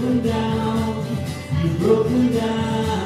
them down. You broke them down.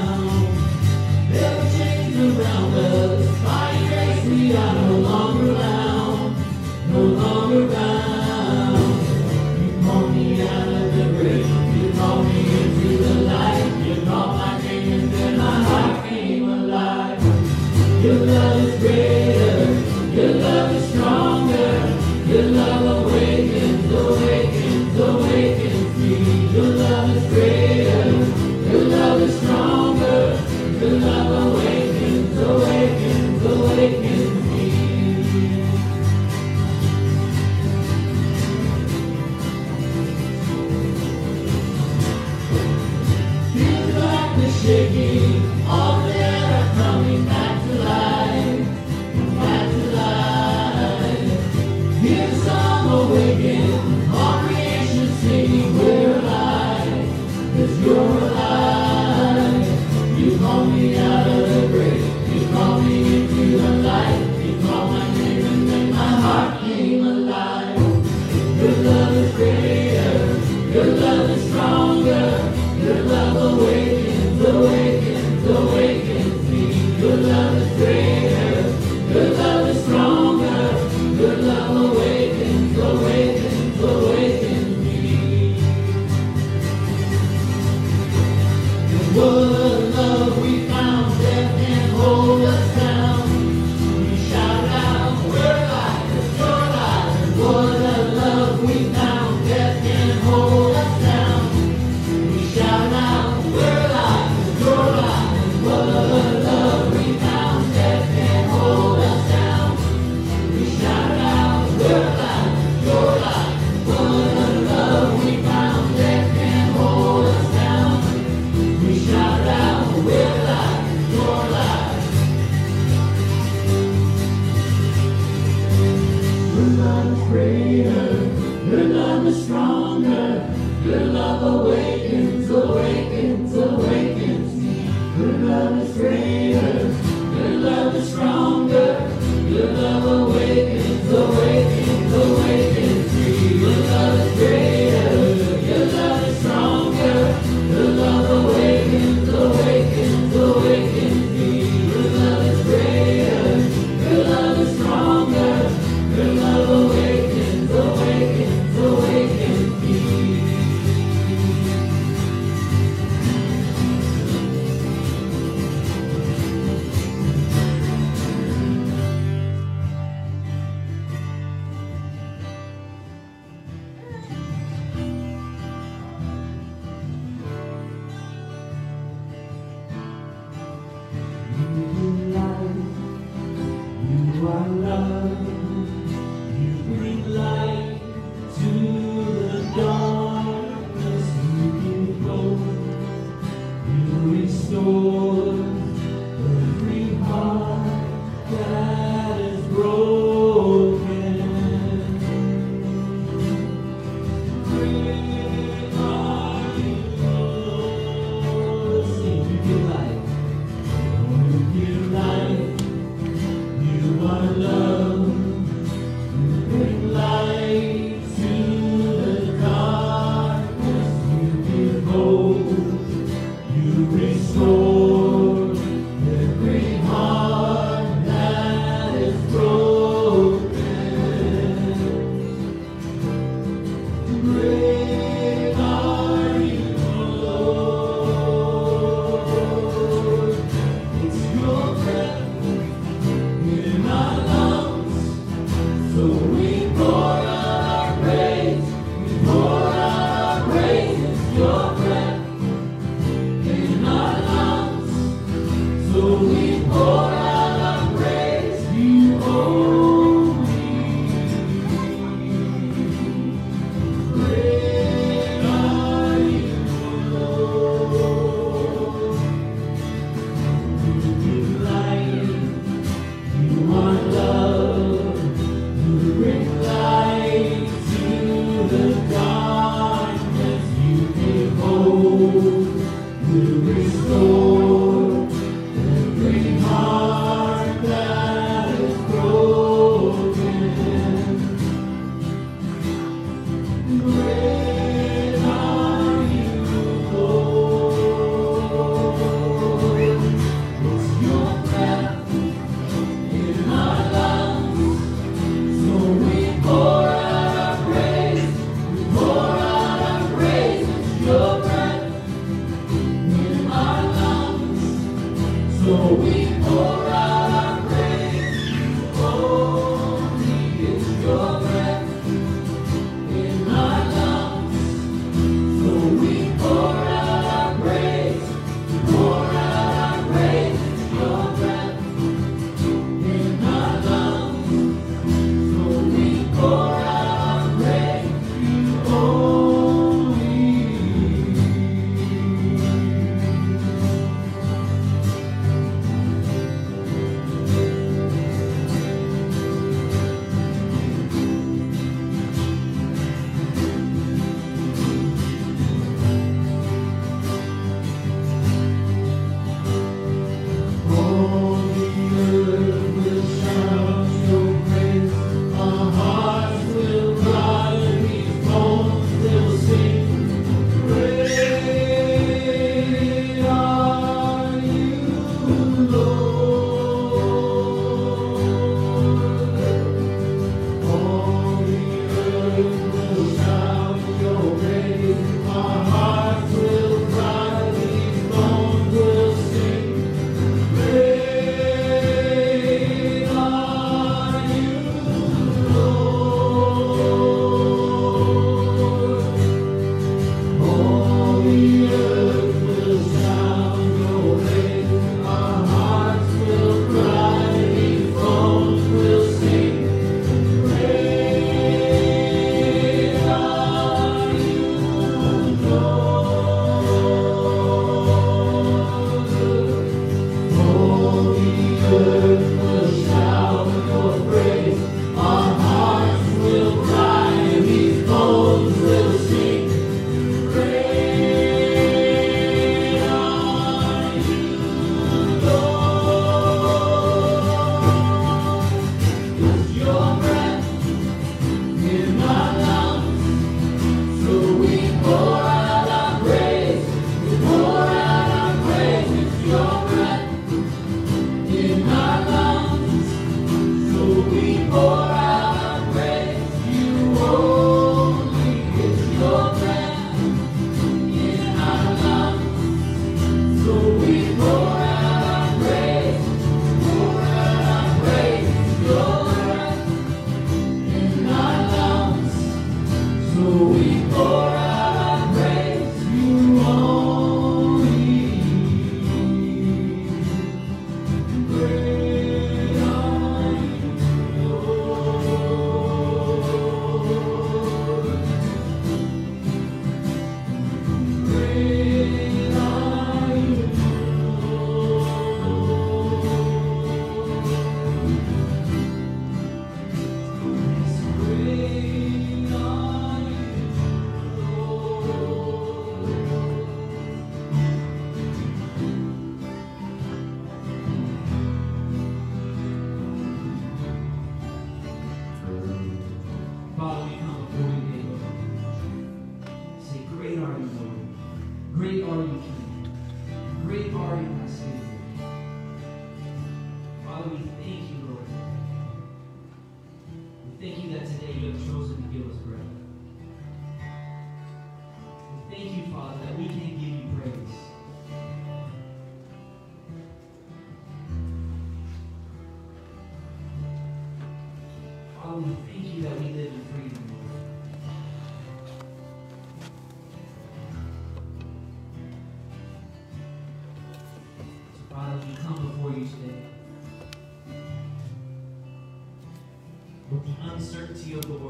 sido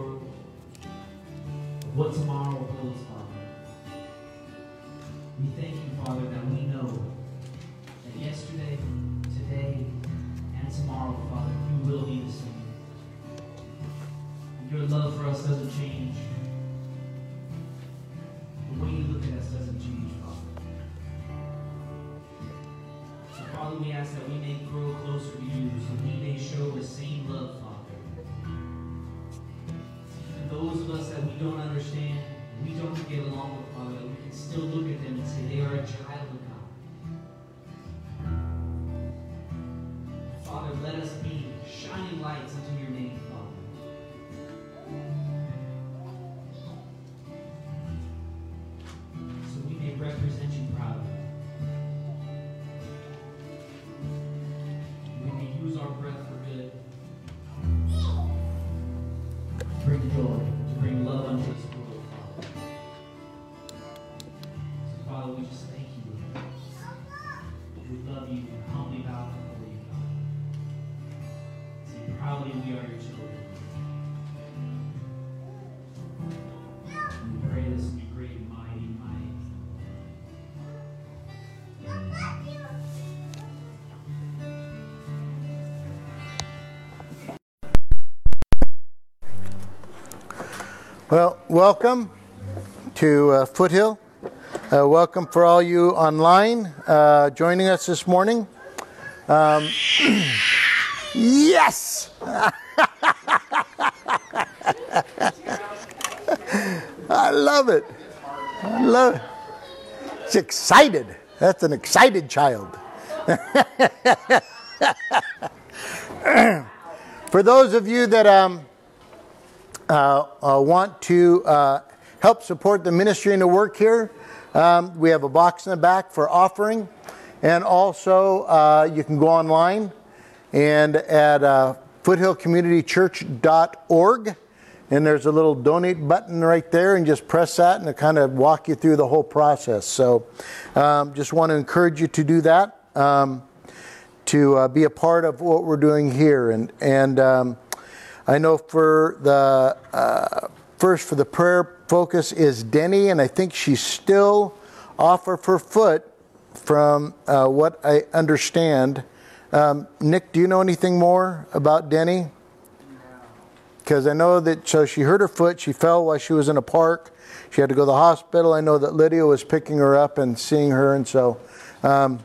Well, welcome to uh, Foothill. Uh, welcome for all you online uh, joining us this morning. Um, yes! I love it. I love it. It's excited. That's an excited child. for those of you that um, want to uh, help support the ministry and the work here, um, we have a box in the back for offering. And also, uh, you can go online and at uh, foothillcommunitychurch.org. And there's a little donate button right there, and just press that, and it kind of walk you through the whole process. So, um, just want to encourage you to do that, um, to uh, be a part of what we're doing here. And and um, I know for the uh, first for the prayer focus is Denny, and I think she's still off of her foot, from uh, what I understand. Um, Nick, do you know anything more about Denny? Because I know that so she hurt her foot. She fell while she was in a park. She had to go to the hospital. I know that Lydia was picking her up and seeing her, and so. Um,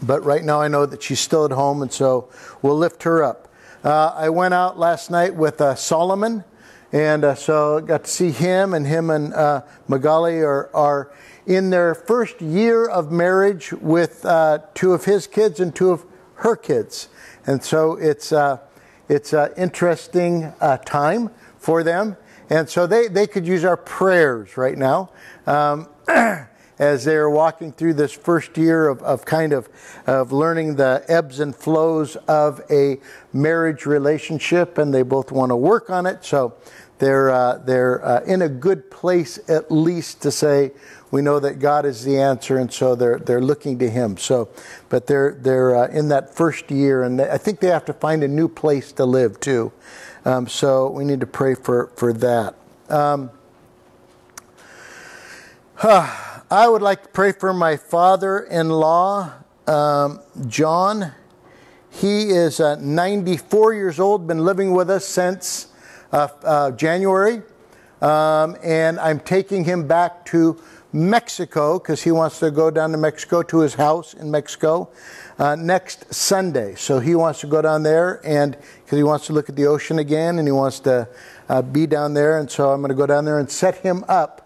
but right now I know that she's still at home, and so we'll lift her up. Uh, I went out last night with uh, Solomon, and uh, so got to see him, and him and uh, Magali are, are in their first year of marriage with uh, two of his kids and two of her kids, and so it's uh, it's an interesting time for them, and so they they could use our prayers right now. Um, as they're walking through this first year of, of kind of of learning the ebbs and flows of a marriage relationship, and they both want to work on it. So they're uh, they're uh, in a good place at least to say we know that God is the answer, and so they're they're looking to Him. So, but they're they're uh, in that first year, and I think they have to find a new place to live too. Um, so we need to pray for for that. Um, I would like to pray for my father in law, um, John. He is uh, 94 years old, been living with us since uh, uh, January. Um, and I'm taking him back to Mexico because he wants to go down to Mexico to his house in Mexico uh, next Sunday. So he wants to go down there and because he wants to look at the ocean again and he wants to uh, be down there. And so I'm going to go down there and set him up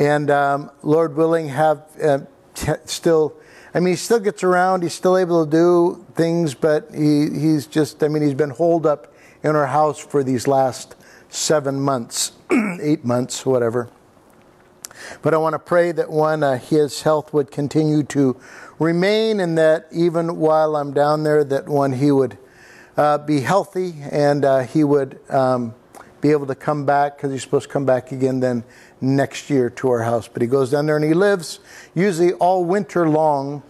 and um, Lord willing, have uh, t- still. I mean, he still gets around. He's still able to do things, but he, he's just. I mean, he's been holed up in our house for these last seven months, eight months, whatever. But I want to pray that one, uh, his health would continue to remain, and that even while I'm down there, that one, he would uh, be healthy and uh, he would um, be able to come back because he's supposed to come back again then next year to our house. But he goes down there and he lives usually all winter long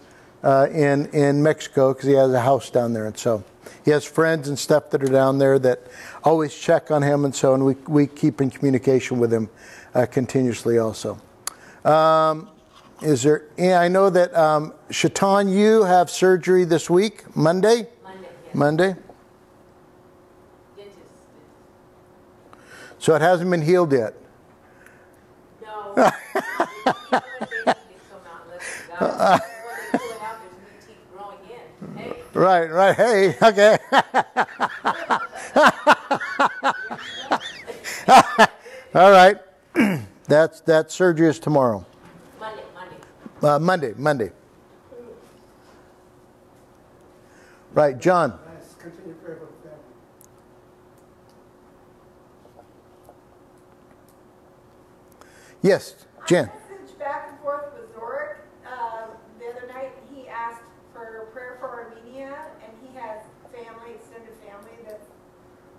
uh, in in Mexico because he has a house down there, and so he has friends and stuff that are down there that always check on him, and so and we we keep in communication with him uh, continuously also. Um, is there? Yeah, I know that um, Shaitan, you have surgery this week, Monday. Monday, yes. Monday. So it hasn't been healed yet. Right, right. Hey, okay. All right. That's that surgery is tomorrow. Monday, Monday. Uh, Monday, Monday. Right, John. Nice. Continue prayer for the family. Yes, Jen. message back and forth with Zoric uh, the other night, and he asked for prayer for Armenia, and he has family, extended family, that's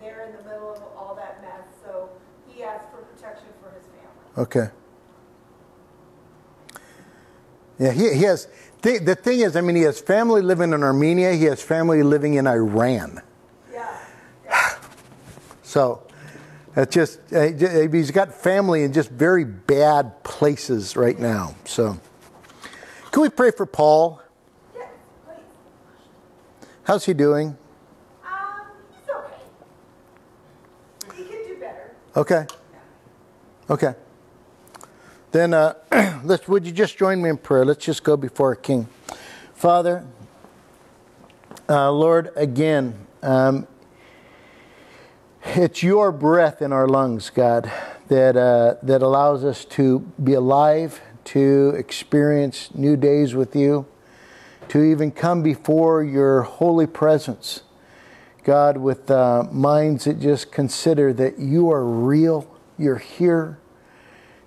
there in the middle of all that mess. So he asked for protection for his family. Okay. Yeah, he, he has. Th- the thing is, I mean, he has family living in Armenia. He has family living in Iran. Yeah. So it's just uh, j- he's got family in just very bad places right now. So can we pray for Paul? How's he doing? Um, he's okay. He could do better. Okay. Okay. Then uh, let's. Would you just join me in prayer? Let's just go before our King, Father. Uh, Lord, again, um, it's your breath in our lungs, God, that uh, that allows us to be alive, to experience new days with you, to even come before your holy presence. God, with uh, minds that just consider that you are real, you're here,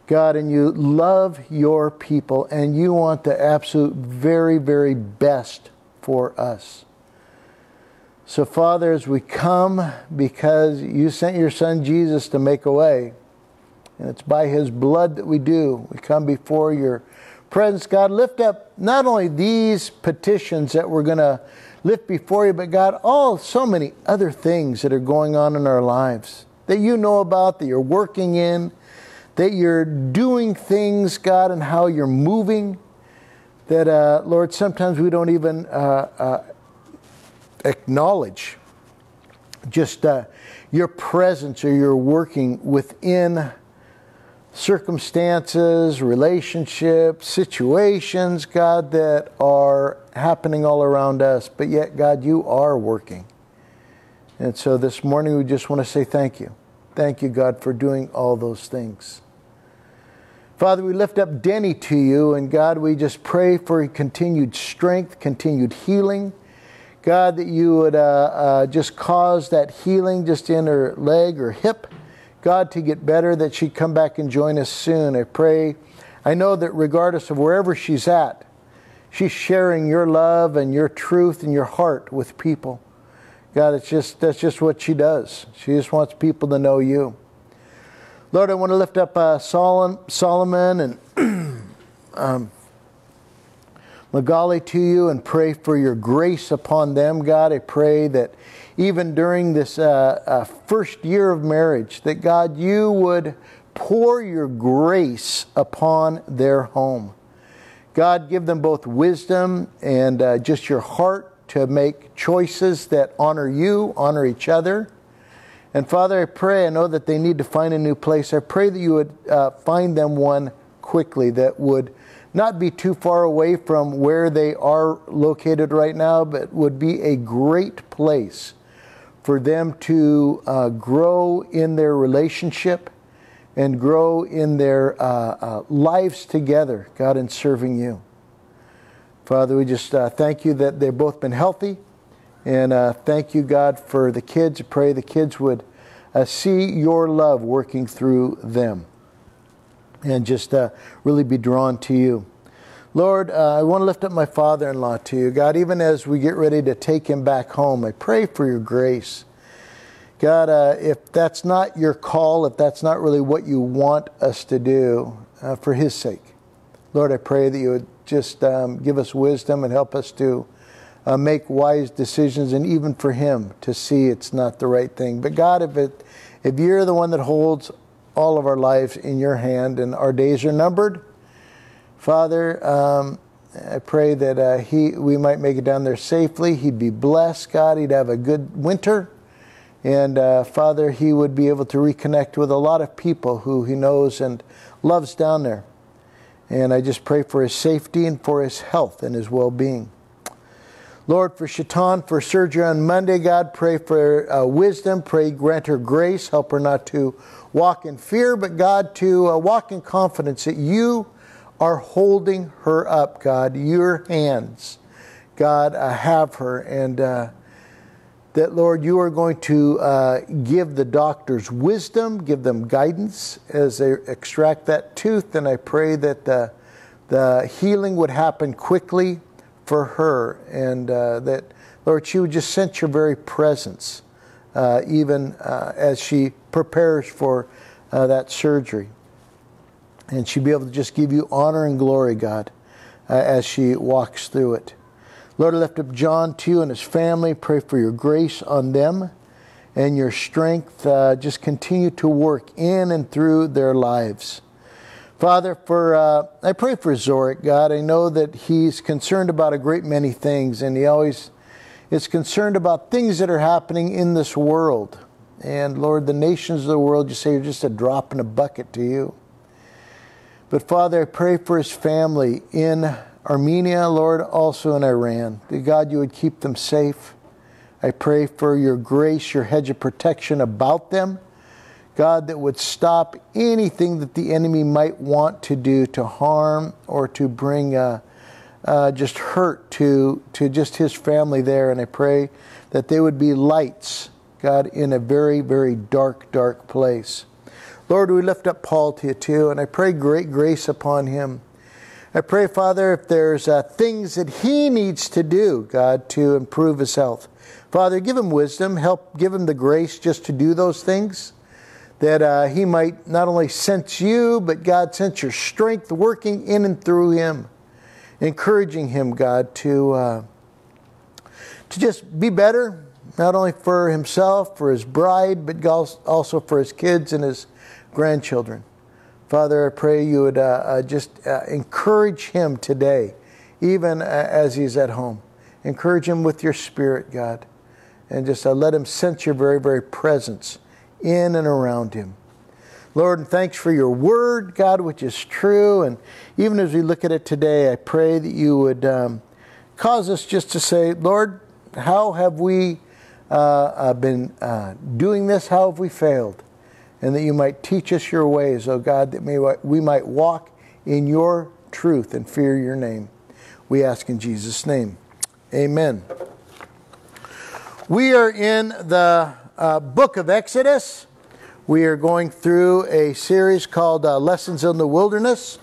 God, and you love your people, and you want the absolute very, very best for us. So, Father, as we come, because you sent your Son Jesus to make a way, and it's by his blood that we do, we come before your presence. God, lift up not only these petitions that we're going to lift before you, but God, all so many other things that are going on in our lives that you know about, that you're working in, that you're doing things, God, and how you're moving. That, uh, Lord, sometimes we don't even uh, uh, acknowledge just uh, your presence or your working within circumstances, relationships, situations, God, that are happening all around us. But yet, God, you are working. And so this morning, we just want to say thank you. Thank you, God, for doing all those things. Father, we lift up Denny to you, and God, we just pray for continued strength, continued healing. God, that you would uh, uh, just cause that healing just in her leg or hip, God, to get better, that she'd come back and join us soon. I pray. I know that regardless of wherever she's at, she's sharing your love and your truth and your heart with people. God, it's just that's just what she does. She just wants people to know you. Lord, I want to lift up uh, Solomon, and um, Magali to you and pray for your grace upon them, God. I pray that even during this uh, uh, first year of marriage, that God, you would pour your grace upon their home. God, give them both wisdom and uh, just your heart to make choices that honor you, honor each other. And Father, I pray, I know that they need to find a new place. I pray that you would uh, find them one quickly that would not be too far away from where they are located right now, but would be a great place for them to uh, grow in their relationship and grow in their uh, uh, lives together, God, in serving you. Father, we just uh, thank you that they've both been healthy. And uh, thank you, God, for the kids. Pray the kids would uh, see your love working through them and just uh, really be drawn to you. Lord, uh, I want to lift up my father in law to you. God, even as we get ready to take him back home, I pray for your grace. God, uh, if that's not your call, if that's not really what you want us to do, uh, for his sake, Lord, I pray that you would just um, give us wisdom and help us to uh, make wise decisions, and even for him to see it's not the right thing. But God, if it, if you're the one that holds all of our lives in your hand and our days are numbered, Father, um, I pray that uh, he we might make it down there safely. He'd be blessed, God. He'd have a good winter. And uh, Father, he would be able to reconnect with a lot of people who he knows and loves down there. And I just pray for his safety and for his health and his well being. Lord, for Shaitan, for surgery on Monday, God, pray for uh, wisdom. Pray, grant her grace. Help her not to walk in fear, but God, to uh, walk in confidence that you are holding her up, God. Your hands, God, uh, have her. And uh, that, Lord, you are going to uh, give the doctors wisdom, give them guidance as they extract that tooth. And I pray that the, the healing would happen quickly for her, and uh, that, Lord, she would just sense your very presence, even uh, as she prepares for uh, that surgery. And she'd be able to just give you honor and glory, God, uh, as she walks through it. Lord, I lift up John to you and his family. Pray for your grace on them and your strength. Uh, just continue to work in and through their lives. Father, for uh, I pray for Zorik, God. I know that he's concerned about a great many things, and he always is concerned about things that are happening in this world. And Lord, the nations of the world, you say, are just a drop in a bucket to you. But Father, I pray for his family in Armenia, Lord, also in Iran. That God, you would keep them safe. I pray for your grace, your hedge of protection about them. God, that would stop anything that the enemy might want to do to harm or to bring uh, uh, just hurt to, to just his family there. And I pray that they would be lights, God, in a very, very dark, dark place. Lord, we lift up Paul to you too, and I pray great grace upon him. I pray, Father, if there's uh, things that he needs to do, God, to improve his health. Father, give him wisdom, help give him the grace just to do those things that uh, he might not only sense you, but God sense your strength working in and through him, encouraging him, God, to uh, to just be better, not only for himself, for his bride, but also for his kids and his grandchildren. Father, I pray you would uh, uh just uh, encourage him today, even uh, as he's at home. Encourage him with your spirit, God, and just let him sense your very, very presence in and around him. Lord, and thanks for your word, God, which is true. And even as we look at it today, I pray that you would um, cause us just to say, Lord, how have we uh, uh, been uh, doing this? How have we failed? And that you might teach us your ways, oh God, that may, we might walk in your truth and fear your name. We ask in Jesus' name. Amen. We are in the uh, book of Exodus. We are going through a series called uh, Lessons in the Wilderness.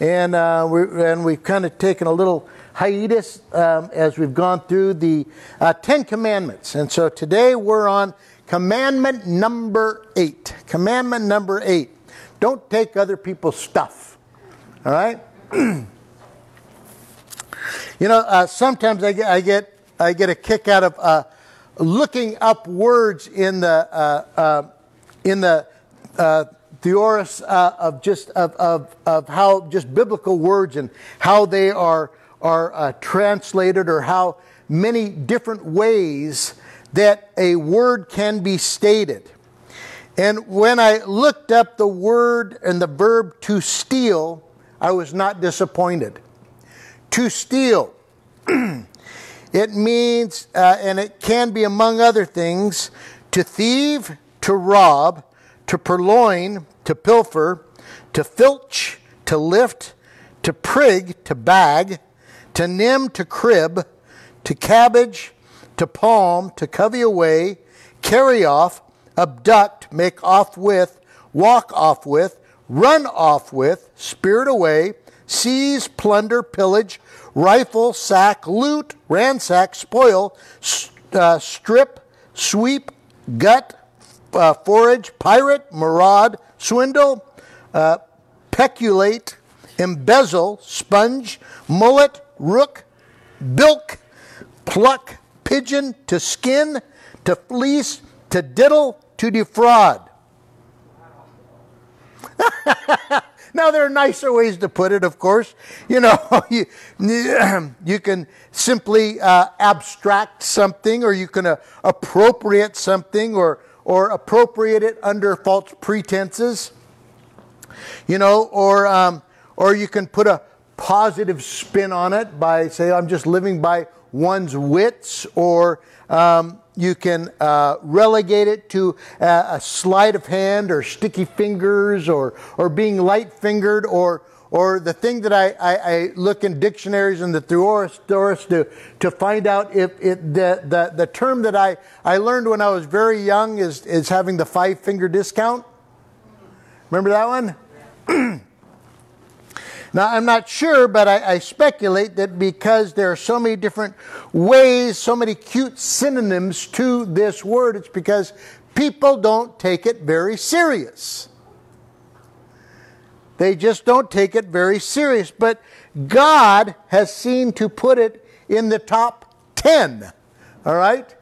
And, uh, we and we've kind of taken a little hiatus um, as we've gone through the uh, Ten Commandments. And so today we're on commandment number eight. Commandment number eight. Don't take other people's stuff. All right? you know, uh, sometimes I get, I, get, I get a kick out of uh, looking up words in the uh, in the uh, thesaurus uh, of just of, of, of how just biblical words and how they are are uh, translated or how many different ways that a word can be stated. And when I looked up the word and the verb to steal, I was not disappointed. To steal. It means, uh, and it can be among other things, to thieve, to rob, to purloin, to pilfer, to filch, to lift, to prig, to bag, to nim, to crib, to cabbage, to palm, to covey away, carry off, abduct, make off with, walk off with, run off with, spirit away, seize, plunder, pillage, rifle, sack, loot, ransack, spoil, s- uh, strip, sweep, gut, uh, forage, pirate, maraud, swindle, uh, peculate, embezzle, sponge, mulct, rook, bilk, pluck, pigeon, to skin, to fleece, to diddle, to defraud. now there are nicer ways to put it, of course. You know, you, you can simply uh, abstract something, or you can uh, appropriate something, or or appropriate it under false pretenses. You know, or um, or you can put a positive spin on it by say I'm just living by one's wits, or um, you can uh, relegate it to a, a sleight of hand, or sticky fingers, or or being light fingered, or or the thing that I, I, I look in dictionaries and the thesaurus to, to find out if it, the, the, the term that I, I learned when I was very young is, is having the five finger discount. Remember that one? Now, I'm not sure, but I, I, speculate that because there are so many different ways, so many cute synonyms to this word, it's because people don't take it very serious. They just don't take it very serious. But God has seen to put it in the top 10, all right?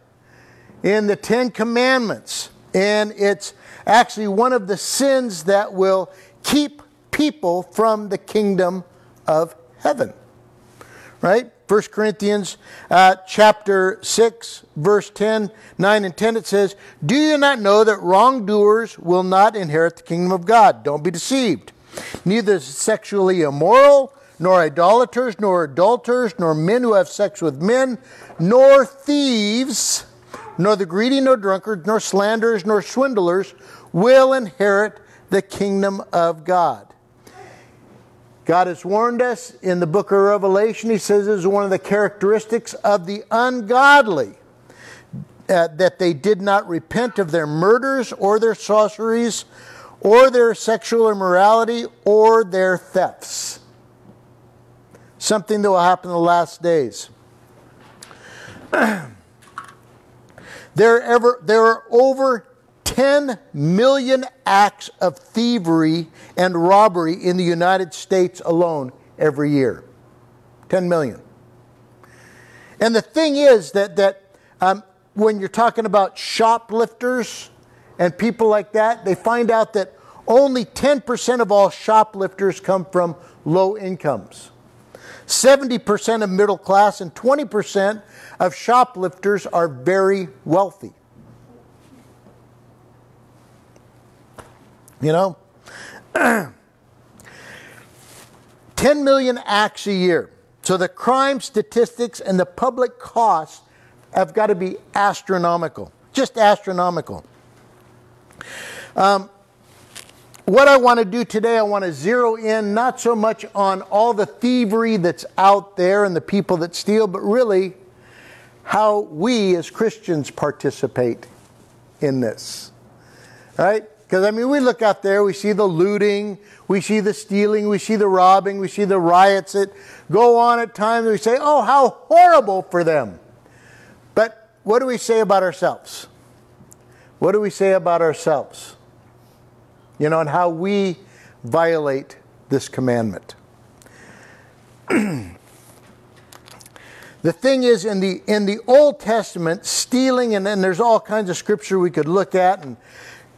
In the 10 commandments. And it's actually one of the sins that will keep people from the kingdom of heaven. Right? 1 Corinthians uh, chapter 6, verse 10, 9 and 10, it says, Do you not know that wrongdoers will not inherit the kingdom of God? Don't be deceived. Neither sexually immoral, nor idolaters, nor adulterers, nor men who have sex with men, nor thieves, nor the greedy, nor drunkards, nor slanderers, nor swindlers will inherit the kingdom of God. God has warned us in the book of Revelation. He says this is one of the characteristics of the ungodly uh, that they did not repent of their murders or their sorceries or their sexual immorality or their thefts. Something that will happen in the last days. there, ever, there are over 10 million acts of thievery and robbery in the United States alone every year. 10 million. And the thing is that, that um, when you're talking about shoplifters and people like that, they find out that only 10% of all shoplifters come from low incomes. 70% of middle class and 20% of shoplifters are very wealthy. You know? 10 million acts a year. So the crime statistics and the public costs have got to be astronomical. Just astronomical. Um, what I want to do today, I want to zero in not so much on all the thievery that's out there and the people that steal, but really how we as Christians participate in this. Right? Because, I mean, we look out there, we see the looting, we see the stealing, we see the robbing, we see the riots that go on at times, we say, oh, how horrible for them. But what do we say about ourselves? What do we say about ourselves? You know, and how we violate this commandment. the thing is, in the, in the Old Testament, stealing, and then there's all kinds of scripture we could look at, and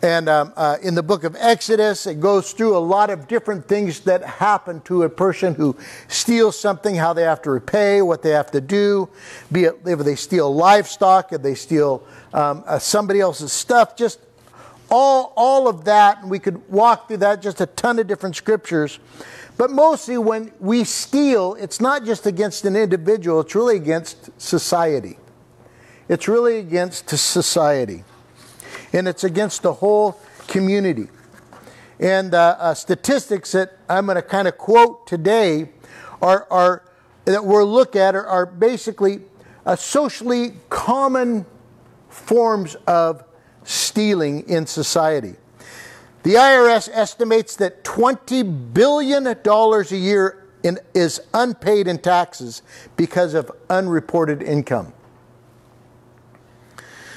and um, uh, in the book of Exodus, it goes through a lot of different things that happen to a person who steals something, how they have to repay, what they have to do, be it if they steal livestock, if they steal um, uh, somebody else's stuff, just all, all of that. And we could walk through that, just a ton of different scriptures. But mostly when we steal, it's not just against an individual, it's really against society. It's really against society and it's against the whole community. And uh, uh, statistics that I'm going to kind of quote today are, are that we'll look at are, are basically a socially common forms of stealing in society. The IRS estimates that $20 billion a year in, is unpaid in taxes because of unreported income.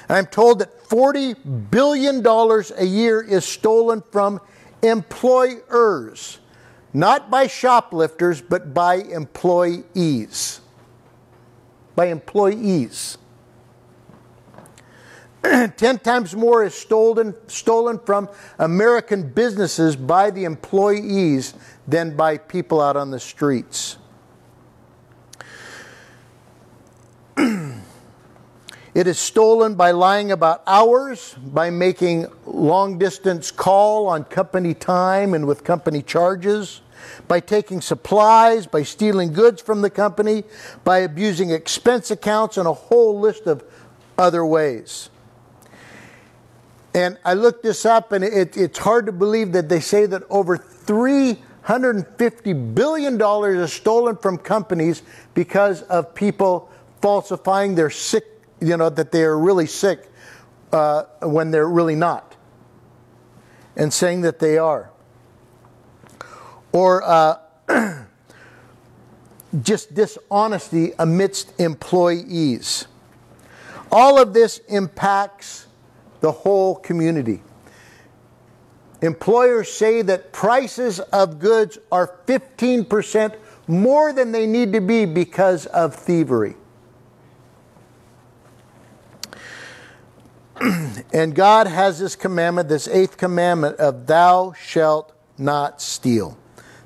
I'm told that $40 billion a year is stolen from employers, not by shoplifters, but by employees. By employees. Ten times more is stolen, stolen from American businesses by the employees than by people out on the streets. It is stolen by lying about hours, by making long distance call on company time and with company charges, by taking supplies, by stealing goods from the company, by abusing expense accounts, and a whole list of other ways. And I looked this up, and it, it's hard to believe that they say that over $350 billion is stolen from companies because of people falsifying their sick you know, that they are really sick uh, when they're really not, and saying that they are. Or uh, just dishonesty amidst employees. All of this impacts the whole community. Employers say that prices of goods are 15% more than they need to be because of thievery. and God has this commandment, this eighth commandment of thou shalt not steal.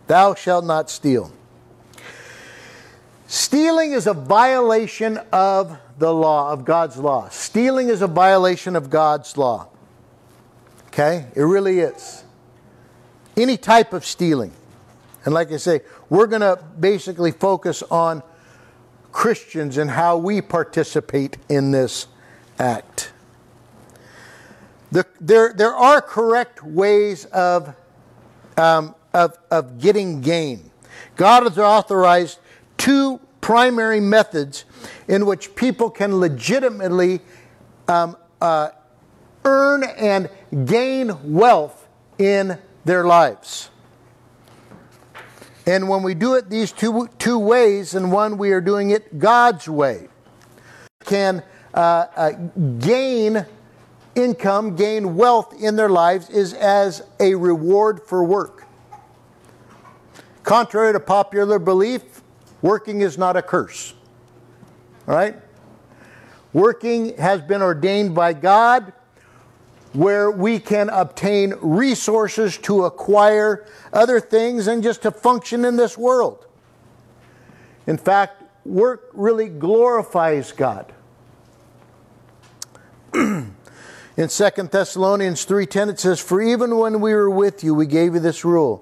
Thou shalt not steal. Stealing is a violation of the law, of God's law. Stealing is a violation of God's law. Okay? It really is. Any type of stealing. And like I say, we're going to basically focus on Christians and how we participate in this act. The, there, there are correct ways of, um, of, of getting gain. God has authorized two primary methods in which people can legitimately um, uh, earn and gain wealth in their lives. And when we do it these two, two ways, and one we are doing it God's way, can uh, uh, gain income, gain wealth in their lives is as a reward for work. Contrary to popular belief, working is not a curse. All right? Working has been ordained by God where we can obtain resources to acquire other things and just to function in this world. In fact, work really glorifies God. In 2 Thessalonians 3:10 it says, "For even when we were with you, we gave you this rule: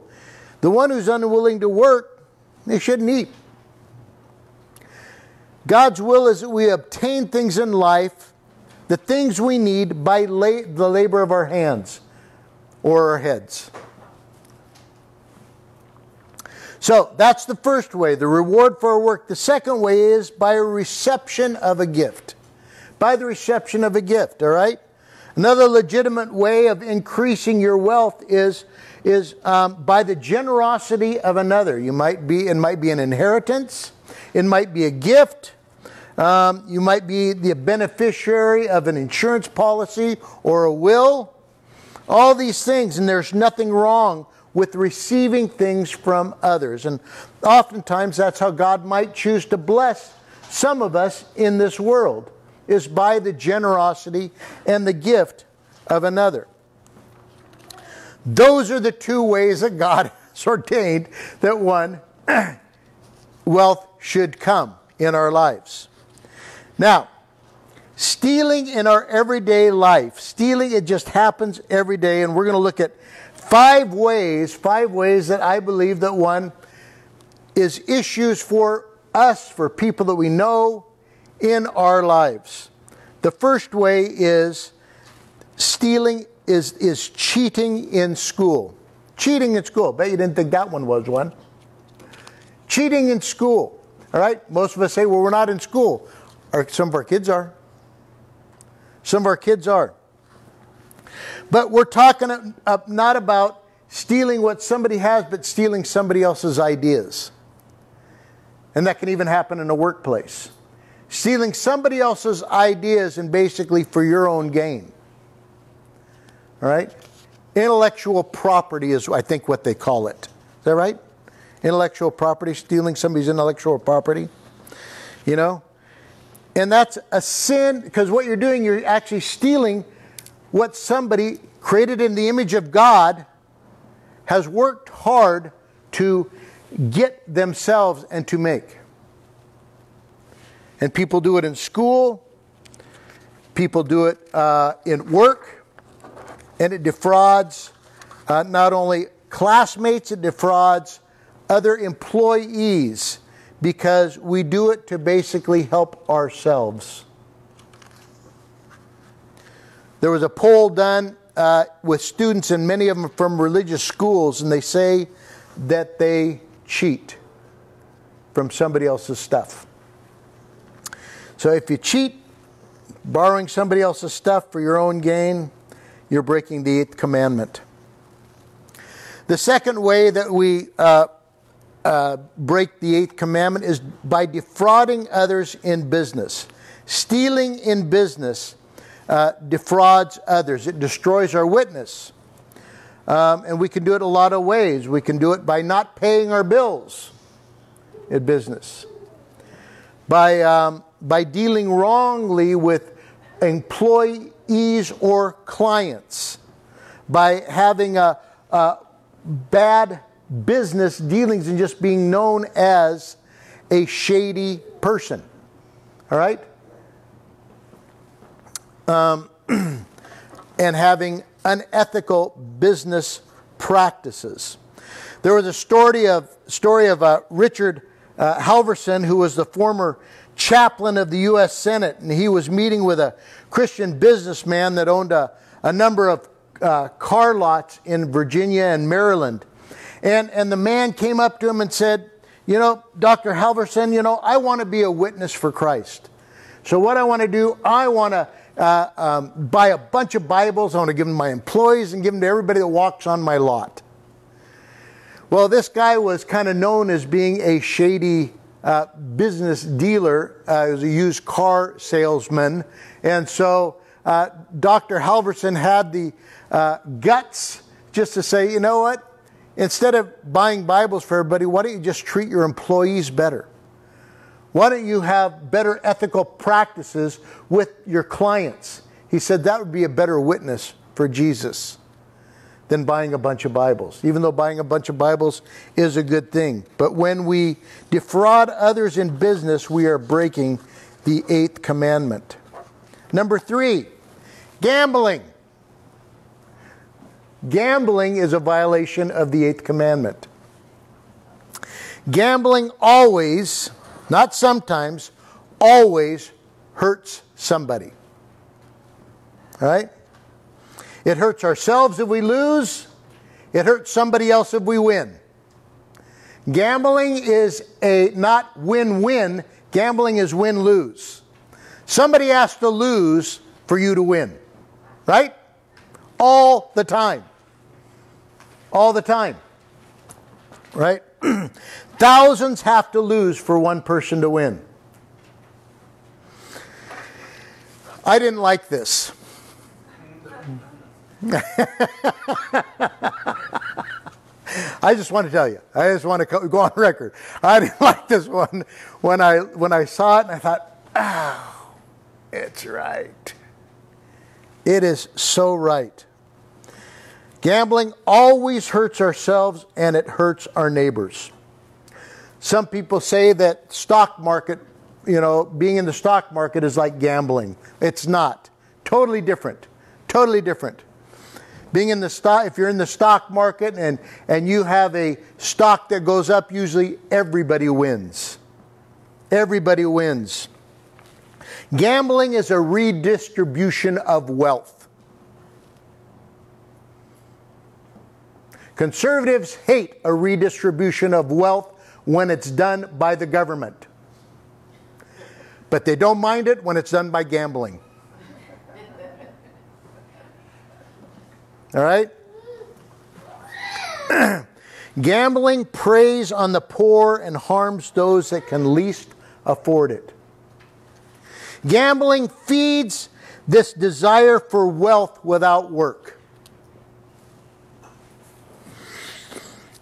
the one who's unwilling to work, they shouldn't eat." God's will is that we obtain things in life, the things we need by la- the labor of our hands or our heads. So that's the first way, the reward for our work. The second way is by a reception of a gift. By the reception of a gift, all right? Another legitimate way of increasing your wealth is, is um, by the generosity of another. You might be, it might be an inheritance, it might be a gift, um, you might be the beneficiary of an insurance policy or a will. All these things, and there's nothing wrong with receiving things from others. And oftentimes that's how God might choose to bless some of us in this world is by the generosity and the gift of another. Those are the two ways that God has ordained that one wealth should come in our lives. Now, stealing in our everyday life, stealing it just happens every day and we're going to look at five ways, five ways that I believe that one is issues for us, for people that we know, in our lives. The first way is stealing is, is cheating in school. Cheating in school. Bet you didn't think that one was one. Cheating in school. All right? Most of us say, well, we're not in school. Or some of our kids are. Some of our kids are. But we're talking not about stealing what somebody has, but stealing somebody else's ideas. And that can even happen in a workplace. Stealing somebody else's ideas and basically for your own gain. All right? Intellectual property is, I think, what they call it. Is that right? Intellectual property, stealing somebody's intellectual property. You know? And that's a sin because what you're doing, you're actually stealing what somebody created in the image of God has worked hard to get themselves and to make. And people do it in school, people do it uh, in work, and it defrauds uh, not only classmates, it defrauds other employees because we do it to basically help ourselves. There was a poll done uh, with students, and many of them from religious schools, and they say that they cheat from somebody else's stuff. So if you cheat, borrowing somebody else's stuff for your own gain, you're breaking the eighth commandment. The second way that we uh, uh, break the eighth commandment is by defrauding others in business. Stealing in business uh, defrauds others, it destroys our witness. Um, and we can do it a lot of ways. We can do it by not paying our bills in business, by, um, by dealing wrongly with employees or clients, by having a, a bad business dealings and just being known as a shady person. All right? Um, and having unethical business practices. There was a story of, story of uh, Richard uh, Halverson, who was the former chaplain of the U.S. Senate, and he was meeting with a Christian businessman that owned a, a number of uh, car lots in Virginia and Maryland. And, and the man came up to him and said, You know, Dr. Halverson, you know, I want to be a witness for Christ. So, what I want to do, I want to uh, um, buy a bunch of Bibles. I want to give them to my employees and give them to everybody that walks on my lot. Well, this guy was kind of known as being a shady uh, business dealer. Uh, he was a used car salesman. And so uh, Dr. Halverson had the uh, guts just to say, you know what? Instead of buying Bibles for everybody, why don't you just treat your employees better? Why don't you have better ethical practices with your clients? He said that would be a better witness for Jesus than buying a bunch of Bibles, even though buying a bunch of Bibles is a good thing. But when we defraud others in business, we are breaking the eighth commandment. Number three, gambling. Gambling is a violation of the eighth commandment. Gambling always, not sometimes, always hurts somebody. All right? It hurts ourselves if we lose, it hurts somebody else if we win. Gambling is a not win win, gambling is win lose. Somebody has to lose for you to win, right? All the time all the time. Right? Thousands have to lose for one person to win. I didn't like this. I just want to tell you. I just want to go on record. I didn't like this one when I when I saw it and I thought, "Oh, it's right. It is so right." Gambling always hurts ourselves and it hurts our neighbors. Some people say that stock market, you know, being in the stock market is like gambling. It's not. Totally different. Totally different. Being in the stock, if you're in the stock market and, and you have a stock that goes up, usually everybody wins. Everybody wins. Gambling is a redistribution of wealth. Conservatives hate a redistribution of wealth when it's done by the government. But they don't mind it when it's done by gambling. All right? Gambling preys on the poor and harms those that can least afford it. Gambling feeds this desire for wealth without work.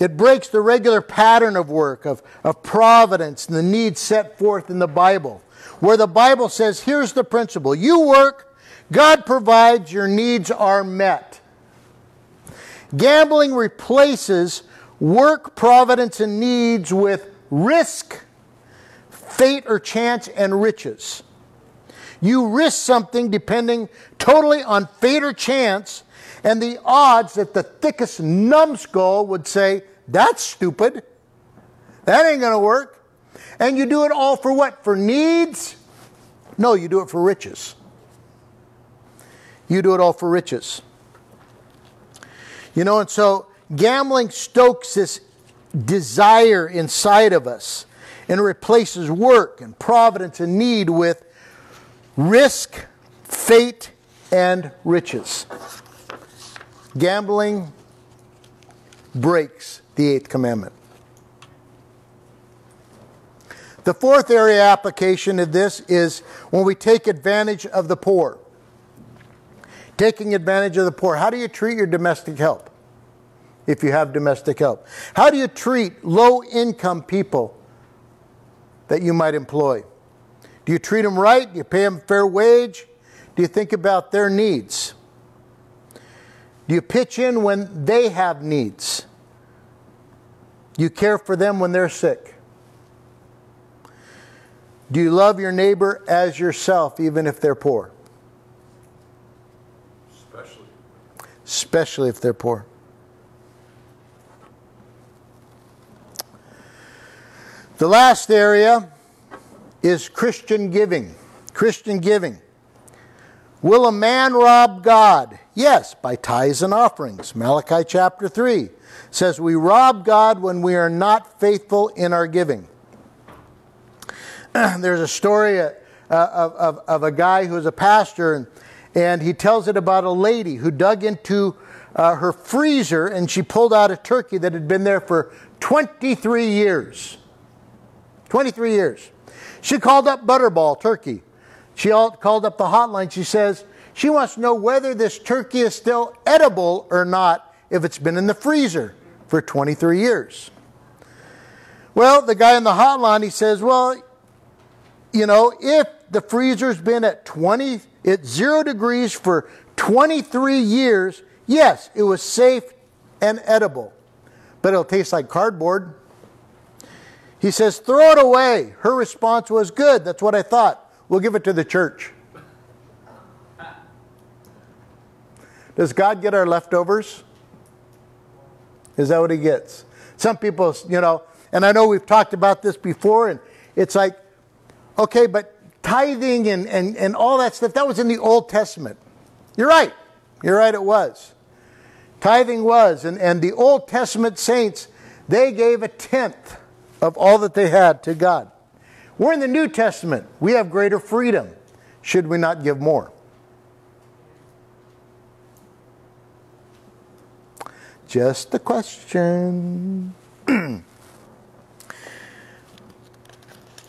It breaks the regular pattern of work, of, of providence, and the needs set forth in the Bible, where the Bible says, here's the principle you work, God provides, your needs are met. Gambling replaces work, providence, and needs with risk, fate, or chance, and riches. You risk something depending totally on fate or chance, and the odds that the thickest numbskull would say, That's stupid. That ain't going to work. And you do it all for what? For needs? No, you do it for riches. You do it all for riches. You know, and so gambling stokes this desire inside of us and replaces work and providence and need with risk, fate, and riches. Gambling breaks the eighth commandment. The fourth area application of this is when we take advantage of the poor. Taking advantage of the poor. How do you treat your domestic help? If you have domestic help. How do you treat low income people that you might employ? Do you treat them right? Do you pay them fair wage? Do you think about their needs? Do you pitch in when they have needs? Do you care for them when they're sick? Do you love your neighbor as yourself, even if they're poor? Especially. Especially if they're poor. The last area is Christian giving. Christian giving. Will a man rob God? Yes, by tithes and offerings. Malachi chapter 3 says we rob God when we are not faithful in our giving. There's a story uh, of, of, of, a guy who's a pastor, and, and he tells it about a lady who dug into uh, her freezer and she pulled out a turkey that had been there for 23 years. 23 years. She called up Butterball Turkey. She called up the hotline. She says she wants to know whether this turkey is still edible or not if it's been in the freezer for 23 years. Well, the guy on the hotline, he says, well, you know, if the freezer's been at 20, at zero degrees for 23 years, yes, it was safe and edible, but it'll taste like cardboard. He says, throw it away. Her response was, good, that's what I thought. We'll give it to the church. Does God get our leftovers? Is that what he gets? Some people, you know, and I know we've talked about this before, and it's like, okay, but tithing and, and, and all that stuff, that was in the Old Testament. You're right. You're right, it was. Tithing was. And, and the Old Testament saints, they gave a tenth of all that they had to God. We're in the New Testament. We have greater freedom. Should we not give more? Just a question.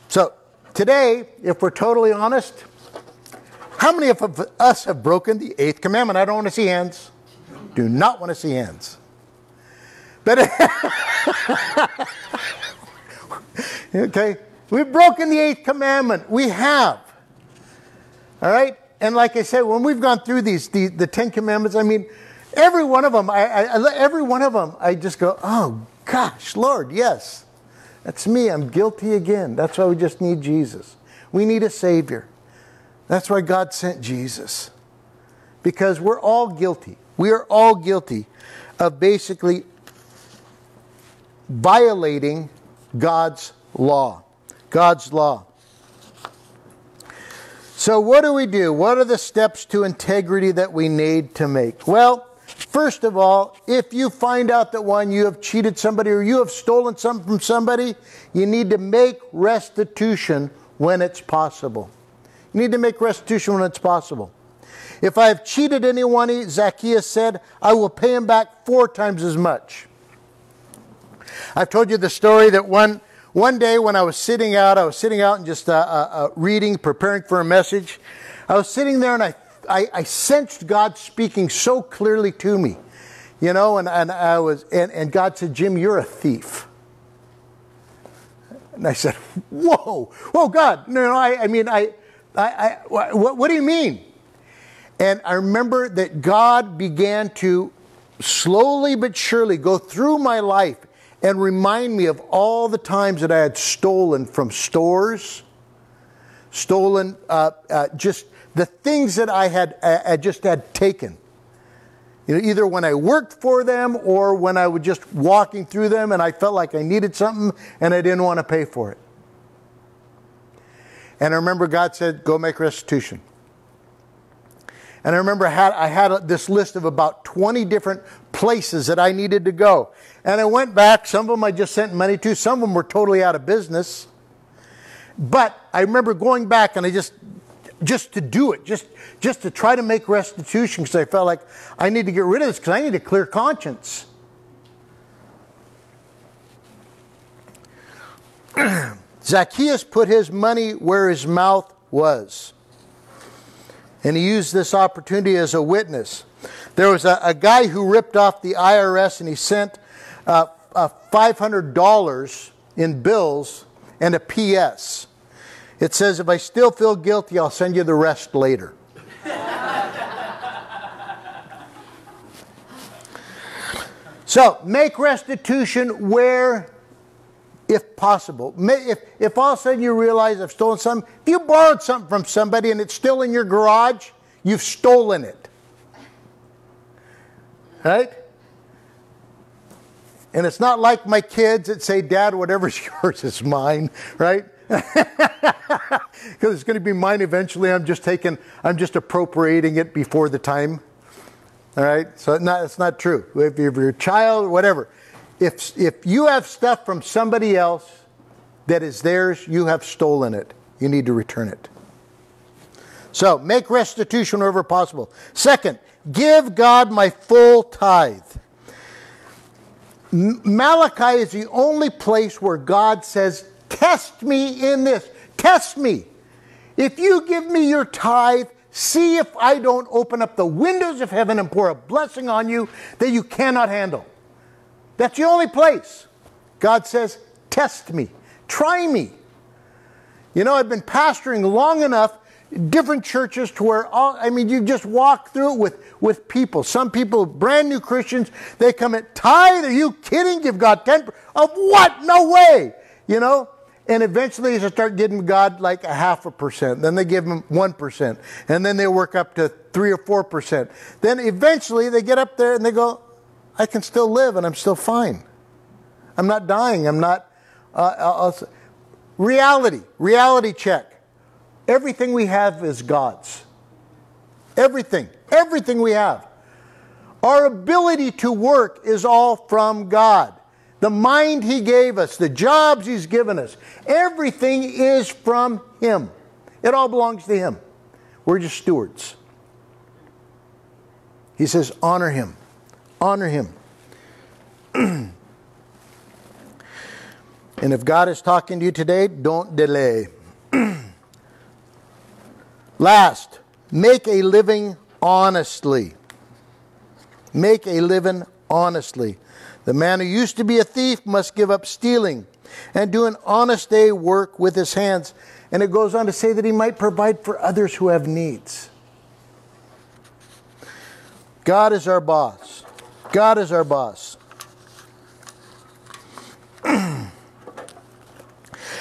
so, today, if we're totally honest, how many of us have broken the eighth commandment? I don't want to see hands. Do not want to see hands. But okay, we've broken the eighth commandment. We have. All right? And like I said, when we've gone through these, the, the Ten Commandments, I mean, every one of them, I, I, every one of them, I just go, oh gosh, Lord, yes, that's me. I'm guilty again. That's why we just need Jesus. We need a Savior. That's why God sent Jesus. Because we're all guilty. We are all guilty of basically violating God's law. God's law. So, what do we do? What are the steps to integrity that we need to make? Well, First of all, if you find out that one, you have cheated somebody or you have stolen something from somebody, you need to make restitution when it's possible. You need to make restitution when it's possible. If I have cheated anyone, Zacchaeus said, I will pay him back four times as much. I've told you the story that one, one day when I was sitting out, I was sitting out and just uh, uh, uh, reading, preparing for a message. I was sitting there and I, I, I, sensed God speaking so clearly to me, you know, and, and I was, and, and God said, Jim, you're a thief. And I said, whoa, whoa, God, no, no, I, I mean, I, I, I what, what do you mean? And I remember that God began to slowly but surely go through my life and remind me of all the times that I had stolen from stores, stolen uh, uh, just the things that I had uh, just had taken. You know, either when I worked for them or when I was just walking through them and I felt like I needed something and I didn't want to pay for it. And I remember God said, "Go make restitution." And I remember I had this list of about 20 different places that I needed to go. And I went back. Some of them I just sent money to. Some of them were totally out of business. But I remember going back and I just, just to do it, just, just to try to make restitution because I felt like I need to get rid of this because I need a clear conscience. Zacchaeus put his money where his mouth was. And he used this opportunity as a witness. There was a, a guy who ripped off the IRS and he sent uh, uh, $500 in bills and a PS. It says, If I still feel guilty, I'll send you the rest later. so make restitution where if possible. If, if all of a sudden you realize I've stolen something, if you borrowed something from somebody and it's still in your garage, you've stolen it. Right? And it's not like my kids that say, Dad, whatever's yours is mine, right? Because it's going to be mine eventually. I'm just taking, I'm just appropriating it before the time. All right? So not, it's not true. If you're a child, whatever. If, if you have stuff from somebody else that is theirs, you have stolen it. You need to return it. So make restitution wherever possible. Second, give God my full tithe. Malachi is the only place where God says, Test me in this. Test me. If you give me your tithe, see if I don't open up the windows of heaven and pour a blessing on you that you cannot handle. That's the only place. God says, Test me. Try me. You know, I've been pastoring long enough different churches to where all, I mean, you just walk through it with, with people. Some people, brand new Christians, they come at tithe. Are you kidding? Give God 10 of what? No way. You know? And eventually they start giving God like a half a percent. Then they give him 1%. And then they work up to 3 or 4%. Then eventually they get up there and they go, I can still live and I'm still fine. I'm not dying. I'm not. Uh, reality, reality check. Everything we have is God's. Everything, everything we have. Our ability to work is all from God. The mind He gave us, the jobs He's given us, everything is from Him. It all belongs to Him. We're just stewards. He says, honor Him. Honor Him. and if God is talking to you today, don't delay. Last, make a living honestly. Make a living honestly. The man who used to be a thief must give up stealing and do an honest day work with his hands. And it goes on to say that he might provide for others who have needs. God is our boss. God is our boss.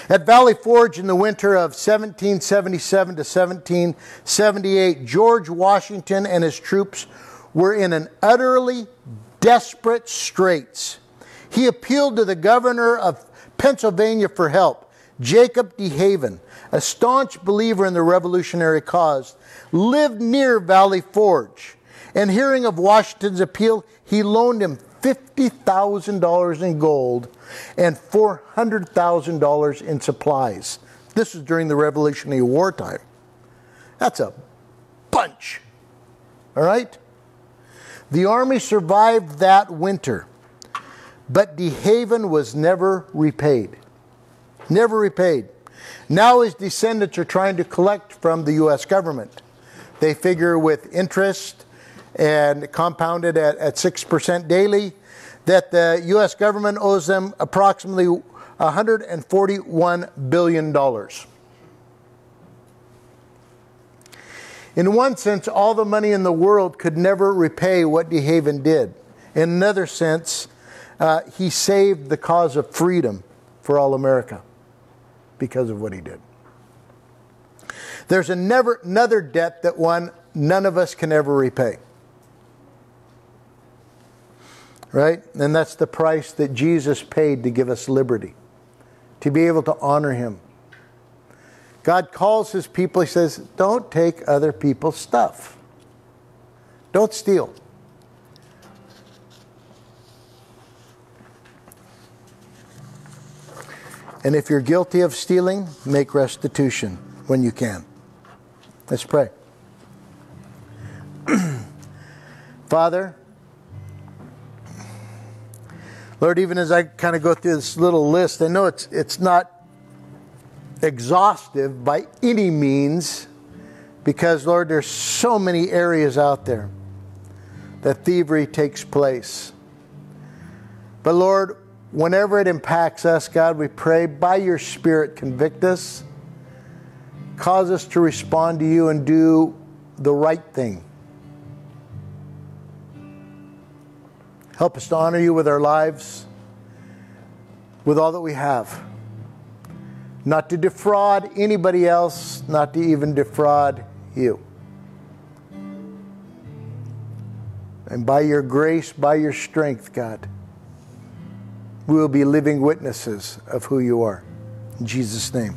At Valley Forge in the winter of 1777 to 1778, George Washington and his troops were in an utterly desperate straits. He appealed to the governor of Pennsylvania for help, Jacob De Haven, a staunch believer in the revolutionary cause, lived near Valley Forge. And hearing of Washington's appeal, he loaned him $50,000 in gold and $400,000 in supplies. This was during the Revolutionary War time. That's a bunch. All right? The army survived that winter, but De Haven was never repaid. Never repaid. Now his descendants are trying to collect from the U.S. government. They figure with interest and compounded at, at 6% daily that the U.S. government owes them approximately $141 billion. In one sense, all the money in the world could never repay what DeHaven did. In another sense, uh, he saved the cause of freedom for all America because of what he did. There's never, another debt that one none of us can ever repay. Right? And that's the price that Jesus paid to give us liberty, to be able to honor him. God calls his people, he says, don't take other people's stuff. Don't steal. And if you're guilty of stealing, make restitution when you can. Let's pray. Father, Lord, even as I kind of go through this little list, I know it's, it's not exhaustive by any means because, Lord, there's so many areas out there that thievery takes place. But, Lord, whenever it impacts us, God, we pray by your Spirit, convict us, cause us to respond to you and do the right thing. Help us to honor you with our lives, with all that we have. Not to defraud anybody else, not to even defraud you. And by your grace, by your strength, God, we will be living witnesses of who you are. In Jesus' name.